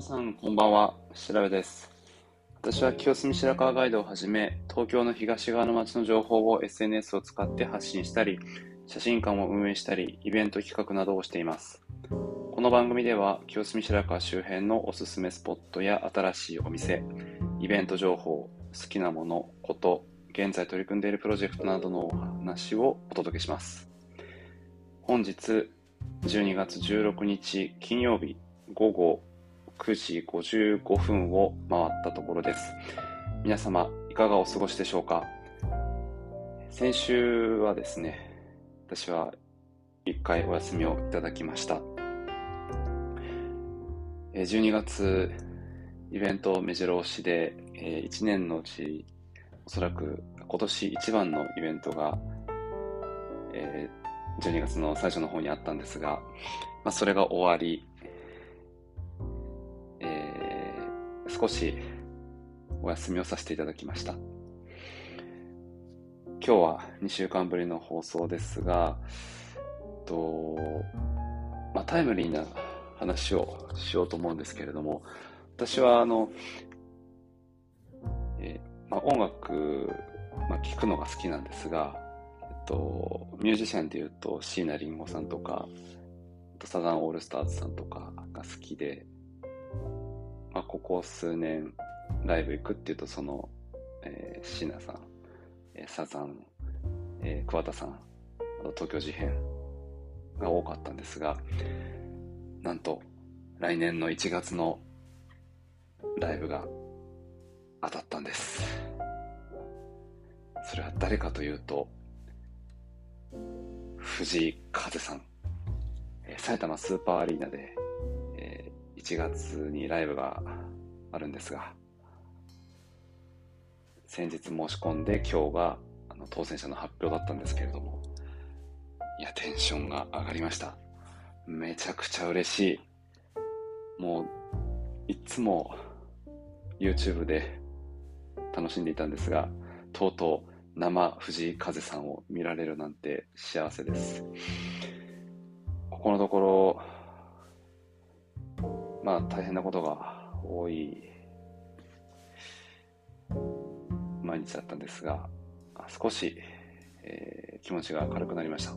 皆さん、こんばんは。調べです。私は清澄白河ガイドをはじめ、東京の東側の街の情報を SNS を使って発信したり、写真館を運営したり、イベント企画などをしています。この番組では、清澄白河周辺のおすすめスポットや新しいお店、イベント情報、好きなもの、こと、現在取り組んでいるプロジェクトなどのお話をお届けします。本日、12月16日金曜日午後9時55分を回ったところです。皆様、いかがお過ごしでしょうか？先週はですね、私は一回お休みをいただきました。12月、イベント目白押しで、1年のうち、おそらく今年一番のイベントが、12月の最初の方にあったんですが、まあ、それが終わり、少しお休みをさせていただきました。今日は2週間ぶりの放送ですが、とまあ、タイムリーな話をしようと思うんですけれども、私はあの、え、まあ、音楽、まあ、聴くのが好きなんですが、えっと、ミュージシャンでいうと椎名林檎さんとか、サザンオールスターズさんとかが好きで、まあ、ここ数年ライブ行くっていうと、その、えー、シナさん、えー、サザン、えー、桑田さん、あと東京事変が多かったんですが、なんと、来年の1月のライブが当たったんです。それは誰かというと、藤井風さん、えー、埼玉スーパーアリーナで1月にライブがあるんですが、先日申し込んで今日があの当選者の発表だったんですけれども、いや、テンションが上がりました。めちゃくちゃ嬉しい。もう、いつも YouTube で楽しんでいたんですが、とうとう生藤井風さんを見られるなんて幸せです。ここのところ、まあ大変なことが多い毎日だったんですが、少し、えー、気持ちが軽くなりました。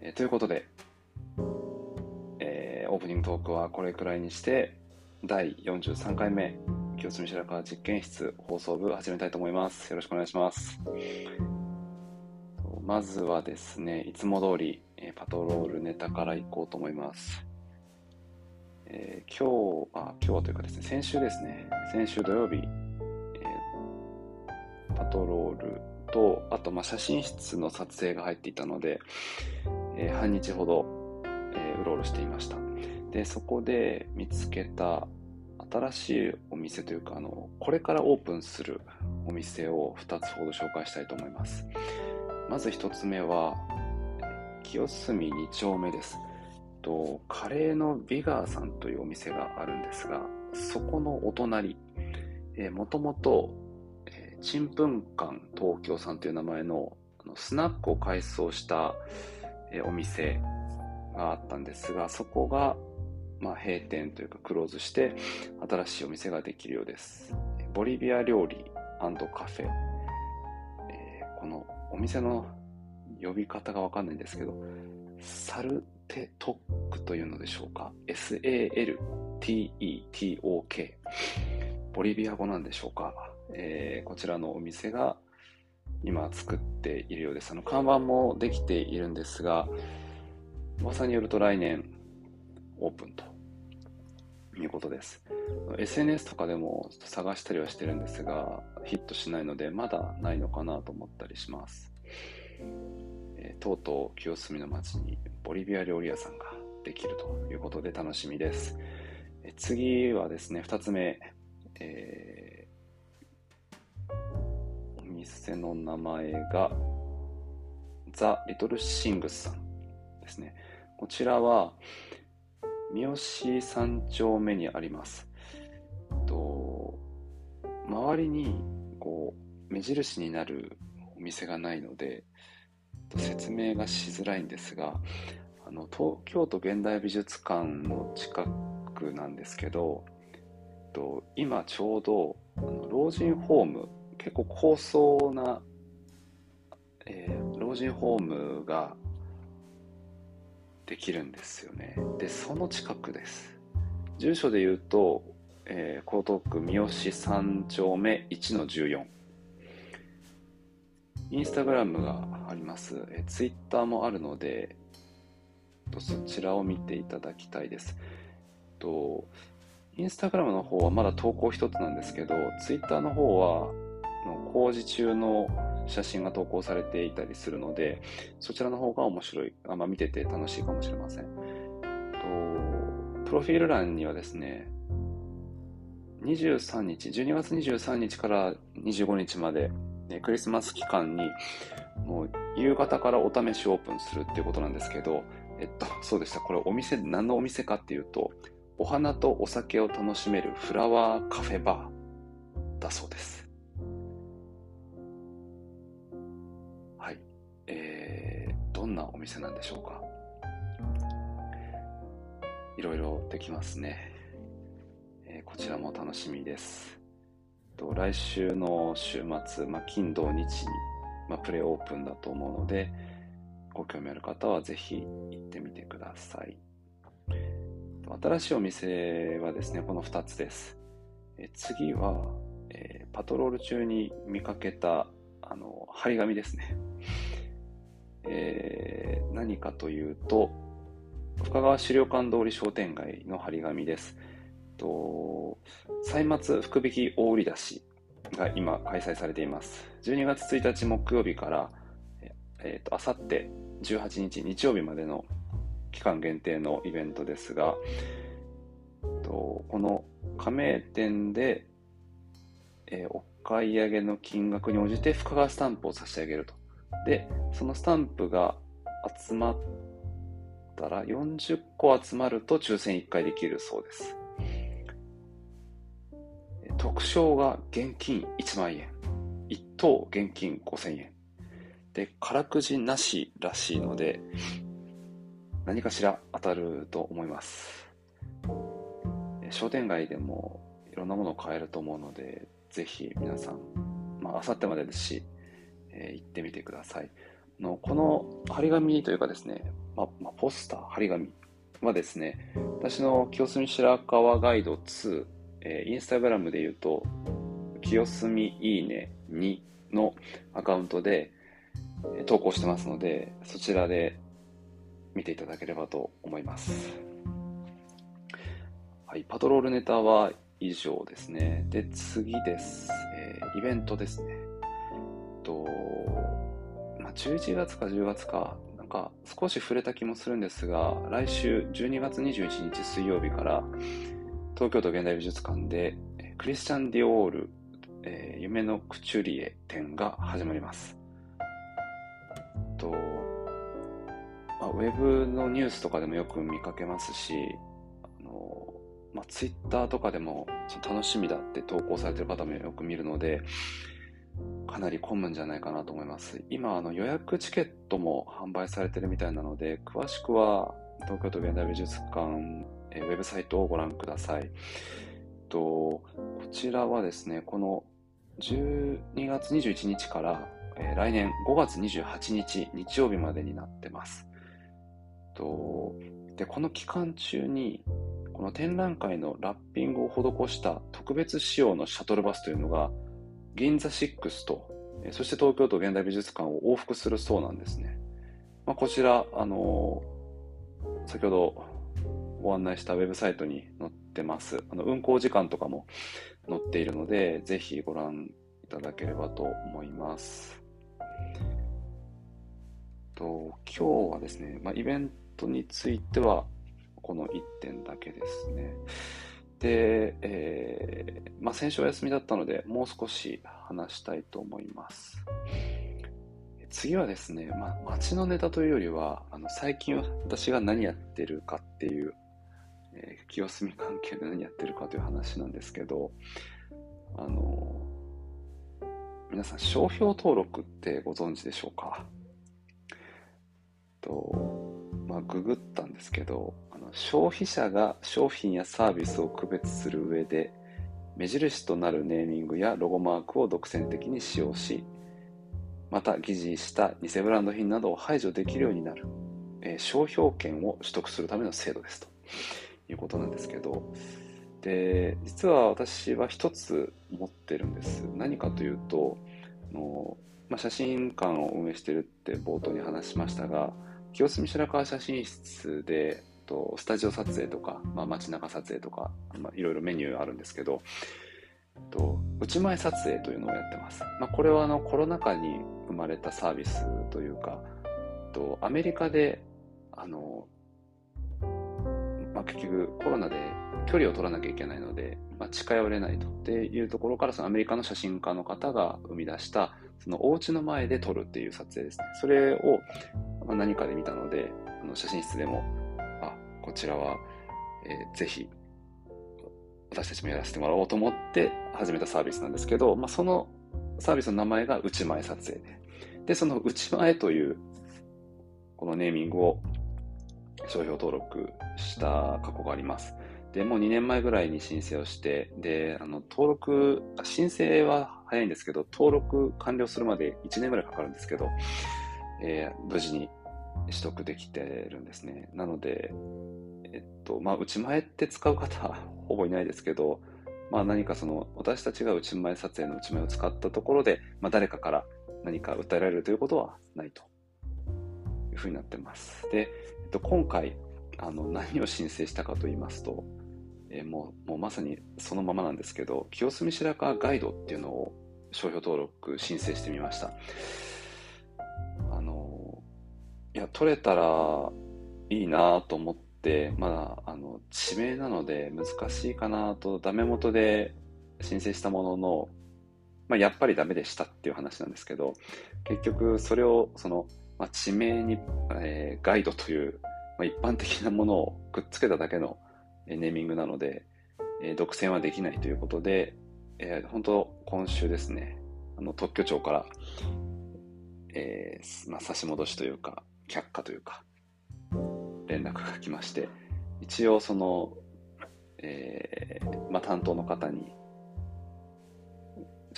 えー、ということで、えー、オープニングトークはこれくらいにして、第43回目、清澄白河実験室放送部始めたいと思います。よろしくお願いします。まずはですね、いつも通り、えパトロールネタからいこうと思います。えー、今日、あ、今日はというかですね、先週ですね、先週土曜日、えー、パトロールと、あと、まあ、写真室の撮影が入っていたので、えー、半日ほど、えー、うろうろしていました。で、そこで見つけた新しいお店というか、あの、これからオープンするお店を2つほど紹介したいと思います。まず1つ目は、清澄2丁目です。と、カレーのビガーさんというお店があるんですが、そこのお隣、えー、もともと、え、ちんぷん館東京さんという名前のあのスナックを改装した、えー、お店があったんですが、そこが、まあ、閉店というかクローズして、新しいお店ができるようです。ボリビア料理カフェ、えー、このお店の呼び方がわかんないんですけど、サルテトックというのでしょうか ?S-A-L-T-E-T-O-K ボリビア語なんでしょうか、えー、こちらのお店が今作っているようです。あの看板もできているんですが、噂によると来年オープンということです。SNS とかでも探したりはしてるんですが、ヒットしないのでまだないのかなと思ったりします。とうとう清澄の町にボリビア料理屋さんができるということで楽しみです。え次はですね、2つ目、えー、お店の名前がザ・リトルシングスさんですね。こちらは三好三丁目にあります。と周りにこう目印になるお店がないので、説明がしづらいんですが、あの東京都現代美術館の近くなんですけどと今ちょうどあの老人ホーム結構高層な、えー、老人ホームができるんですよね。でその近くです。住所で言うと、えー、江東区三好3丁目1の14インスタグラムがあります、えー、ツイッターもあるのでそちらを見ていただきたいですとインスタグラムの方はまだ投稿一つなんですけどツイッターの方は工事中の写真が投稿されていたりするので、そちらの方が面白い、あまあ、見てて楽しいかもしれません。とプロフィール欄にはですね、23日、12月23日から25日まで、ね、クリスマス期間に、もう夕方からお試しオープンするっていうことなんですけど、えっと、そうでした。これお店、何のお店かっていうと、お花とお酒を楽しめるフラワーカフェバーだそうですはいえどん。なお店なんでしょうか？いろいろできますね、えー、こちらも楽しみですと来週の週末、まあ、金土日に、まあ、プレオープンだと思うのでご興味ある方はぜひ行ってみてください。新しいお店はですねこの2つです、え次は、えー、パトロール中に見かけたあの張り紙ですね。えー、何かというと、深川資料館通り商店街の張り紙です。と歳末福引き大売り出しが今開催されています。12月1日木曜日から、えーと、あさって18日日曜日までの期間限定のイベントですが、とこの加盟店で、えー、お買い上げの金額に応じて深川スタンプを差し上げるとで、そのスタンプが集まったら、40個集まると抽選1回できるそうです。特賞が現金1万円。1等現金5000円。で、空くじなしらしいので、何かしら当たると思います。商店街でもいろんなものを買えると思うので、ぜひ皆さん、まあ、あさってまでですし、えー、行ってみてください。のこの張り紙というかですね、ままポスター、張り紙はですね、私の清澄白河ガイド2、えー、インスタグラムで言うと、清澄いいね2のアカウントで、えー、投稿してますので、そちらで見ていただければと思います。はい、パトロールネタは以上ですね。で、次です。えー、イベントですね。と、まあ、11月か10月か、なんか少し触れた気もするんですが、来週12月21日水曜日から、東京都現代美術館で、クリスチャン・ディオール、えー、夢のクチュリエ展が始まります。と、まあ、ウェブのニュースとかでもよく見かけますし、あのまあ、ツイッターとかでも楽しみだって投稿されてる方もよく見るので、かなり混むんじゃないかなと思います。今、あの予約チケットも販売されてるみたいなので、詳しくは東京都現代美術館、えウェブサイトをご覧ください。とこちらはですね、この12月21日から、え来年5月28日日曜日までになってます。とでこの期間中にこの展覧会のラッピングを施した特別仕様のシャトルバスというのが銀座6と、そして東京都現代美術館を往復するそうなんですね。まあ、こちら、あのー、先ほどご案内したウェブサイトに載ってます。あの運行時間とかも載っているので、ぜひご覧いただければと思います。と今日はですね、まあ、イベントについてはこの1点だけですね。で、えー、まあ、先週お休みだったので、もう少し話したいと思います。次はですね、まあ、街のネタというよりは、あの最近私が何やってるかっていう、えー、清澄関係で何やってるかという話なんですけど、あの、皆さん、商標登録ってご存知でしょうか？と、まあ、ググったんですけど、あの消費者が商品やサービスを区別する上で、目印となるネーミングやロゴマークを独占的に使用し、また疑似した偽ブランド品などを排除できるようになる、えー、商標権を取得するための制度ですと。いうことなんですけど、で、実は私は一つ持ってるんです。何かというとあ、のまあ、写真館を運営してるって冒頭に話しましたが、清澄白河写真室で、とスタジオ撮影とか、まあ、街中撮影とか、まあ、いろいろメニューあるんですけど、と内前撮影というのをやってます。まあ、これはあのコロナ禍に生まれたサービスというか、とアメリカであの、結局コロナで距離を取らなきゃいけないので、まあ、近寄れないとっていうところからそのアメリカの写真家の方が生み出したそのお家の前で撮るっていう撮影ですね。それを、何かで見たので、あの写真室でも、あ、こちらは、えー、ぜひ私たちもやらせてもらおうと思って始めたサービスなんですけど、まあ、そのサービスの名前が内前撮影で、で、その内前というこのネーミングを商標登録した過去があります。で、もう2年前ぐらいに申請をして、で、あの、登録、申請は早いんですけど、登録完了するまで1年ぐらいかかるんですけど、えー、無事に取得できてるんですね。なので、えっと、まあ、内前って使う方、ほぼいないですけど、まあ、何かその、私たちが内前撮影の内前を使ったところで、まあ、誰かから何か訴えられるということはないというふうになってます。で、えっと、今回、あの、何を申請したかと言いますと、えー、もうもうまさにそのままなんですけど、清澄白河ガイドっていうのを商標登録申請してみました。あの、いや、取れたらいいなと思って、まだ、あの、地名なので難しいかなと、ダメ元で申請したものの、まあ、やっぱりダメでしたっていう話なんですけど、結局それを、その、まあ、地名に、えー、ガイドという、まあ、一般的なものをくっつけただけのネーミングなので、えー、独占はできないということで、えー、本当今週ですね、あの特許庁から、えー、まあ、差し戻しというか、却下というか、連絡が来まして、一応その、えー、まあ、担当の方に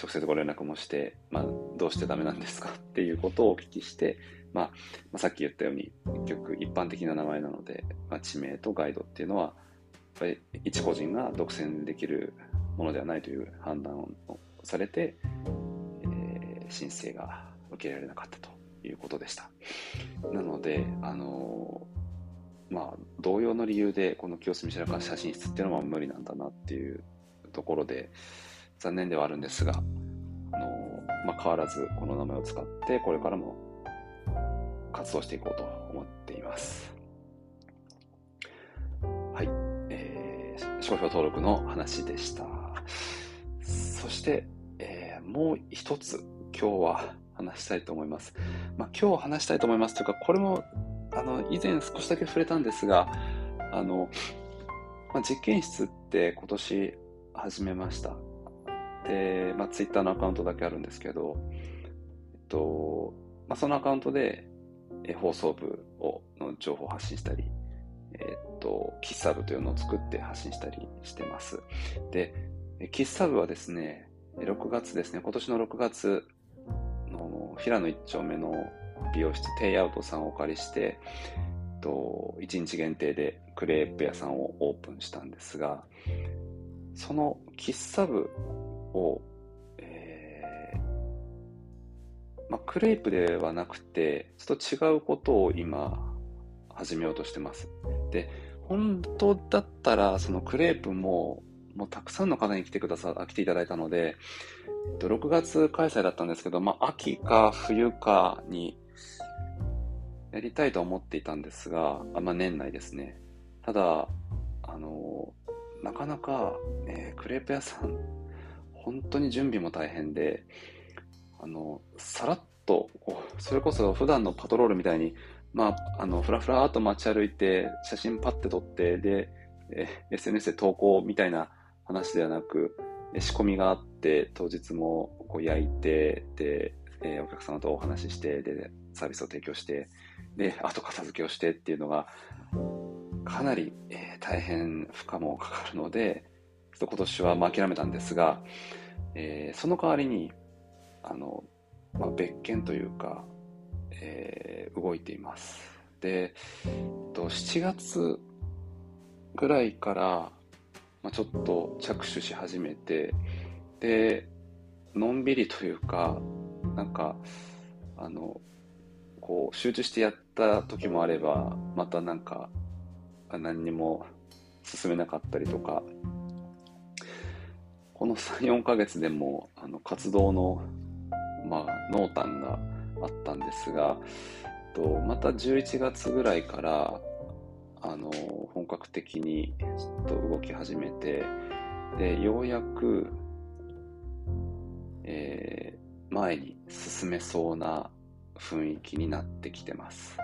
直接ご連絡もして、まあ、どうしてダメなんですかっていうことをお聞きして、まあ、まあ、さっき言ったように、結局一般的な名前なので、まあ、地名とガイドっていうのはやっ、ぱり一個人が独占できるものではないという判断をされて、えー、申請が受けられなかったということでした。なので、あのー、まあ、同様の理由で、この清澄白河写真室っていうのは無理なんだなっていうところで、残念ではあるんですが、あのー、まあ、変わらずこの名前を使って、これからも活動していこうと思っています。はい。えー商標登録の話でした。そして、えー、もう一つ今日は話したいと思います。まあ、今日話したいと思いますというか、これもあの以前少しだけ触れたんですが、あの、まあ、実験室って今年始めました。で、まあ、ツイッターのアカウントだけあるんですけど、えっと、まあ、そのアカウントで、放送部をの情報を発信したり、えっと、喫茶部というのを作って発信したりしてます。で、喫茶部はですね、6月ですね、今年の6月の平野一丁目の美容室テイアウトさんをお借りして、と1日限定でクレープ屋さんをオープンしたんですが、その喫茶部を、まあ、クレープではなくて、ちょっと違うことを今始めようとしてます。で、本当だったら、そのクレープも、もうたくさんの方に来てくださ、来ていただいたので、6月開催だったんですけど、まあ、秋か冬かにやりたいと思っていたんですが、まあ、年内ですね。ただ、あの、なかなか、えー、クレープ屋さん、本当に準備も大変で、あの、さらっと、それこそ普段のパトロールみたいに、まあ、あの、ふらふらっと街歩いて、写真パッて撮って、で、SNS で投稿みたいな話ではなく、仕込みがあって、当日もこう焼いて、で、えー、お客様とお話しして、で、サービスを提供して、で、後片付けをしてっていうのが、かなり、えー、大変負荷もかかるので、今年は諦めたんですが、えー、その代わりに、あの、まあ、別件というか、えー、動いています。で、と7月ぐらいから、まあ、ちょっと着手し始めて、で、のんびりというか、なんか、あの、こう、集中してやった時もあれば、またなんか、何にも進めなかったりとか、この3、4ヶ月でも、あの、活動の、まあ、濃淡があったんですが、とまた11月ぐらいから、あの、本格的にちょっと動き始めて、で、ようやく、えー、前に進めそうな雰囲気になってきてます。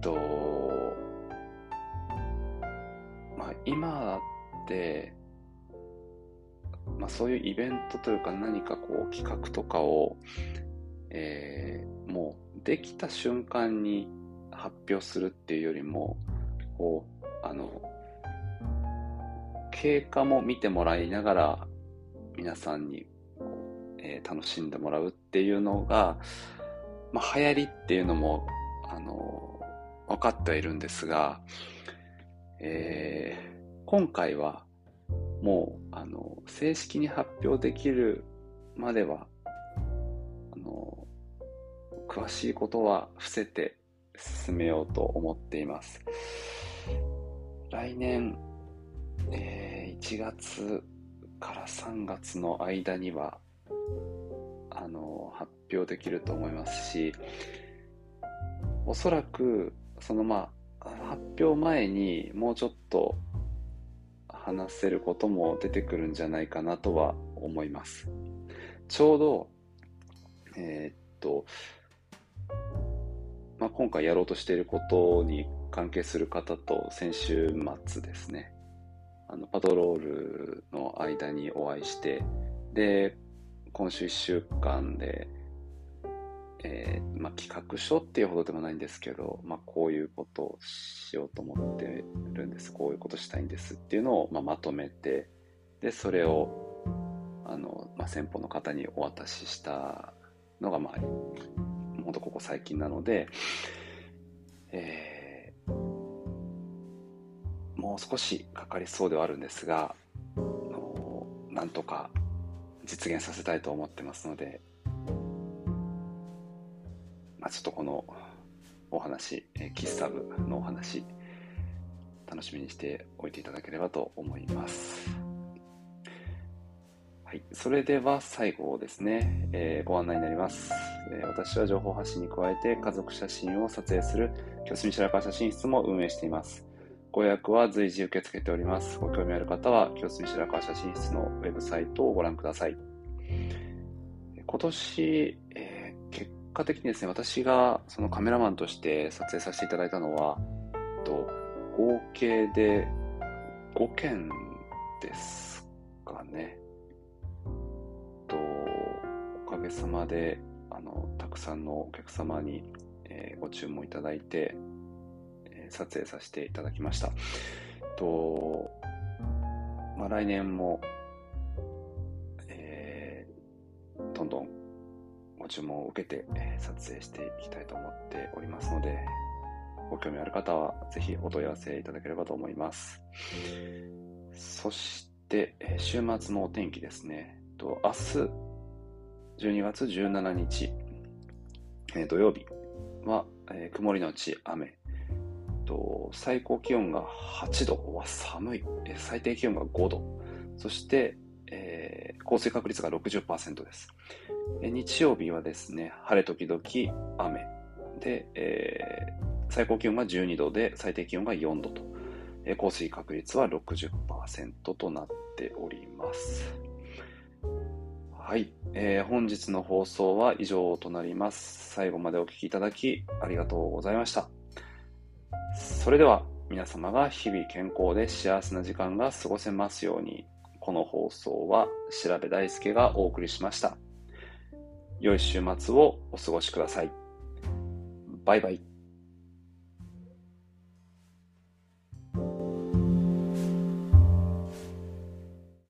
と、まあ、今って、まあ、そういうイベントというか何かこう企画とかを、えー、もうできた瞬間に発表するっていうよりもこうあの経過も見てもらいながら皆さんに、えー、楽しんでもらうっていうのが、まあ、流行りっていうのもあの分かってはいるんですが、えー、今回はもうあの正式に発表できるまではあの詳しいことは伏せて進めようと思っています。来年、えー、1月から3月の間にはあの発表できると思いますしおそらくそのまあ発表前にもうちょっと話せることも出てくるんじゃないかなとは思います。ちょうどえー、っとまあ、今回やろうとしていることに関係する方と先週末ですね、あのパトロールの間にお会いして、で、今週1週間で、えー、まあ、企画書っていうほどでもないんですけど、まあ、こういうことをしようと思ってるんです、こういうことしたいんですっていうのを、まあ、まとめて、で、それを、あの、ま、先方の方にお渡ししたのが、まあ、ほんとここ最近なので、えー、もう少しかかりそうではあるんですが、なんとか実現させたいと思ってますので、まあ、ちょっとこのお話、えー、喫茶部のお話、楽しみにしておいていただければと思います。はい、それでは最後ですね、えー、ご案内になります、えー、私は情報発信に加えて家族写真を撮影する清澄白河写真室も運営しています。ご予約は随時受け付けております。ご興味ある方は清澄白河写真室のウェブサイトをご覧ください。今年、え、果的にですね、私がそのカメラマンとして撮影させていただいたのは、と合計で5件ですかね。とおかげさまで、あの、たくさんのお客様に、えー、ご注文いただいて、えー、撮影させていただきました。と、まあ、来年も、えー、どんどんご注文を受けて、え、撮影していきたいと思っておりますので、ご興味ある方はぜひお問い合わせいただければと思います。そして、え週末のお天気ですね。と明日12月17日、え、土曜日は、え、曇りのち雨と最高気温が8度は寒い、え、最低気温が5度そして、降水確率が60%です、え、日曜日はですね晴れ時々雨。で、えー、最高気温が12度で最低気温が4度と、えー、降水確率は60%となっております。はい、えー、本日の放送は以上となります。最後までお聴きいただきありがとうございました。それでは皆様が日々健康で幸せな時間が過ごせますように、この放送は調べ大輔がお送りしました。良い週末をお過ごしください。バイバイ。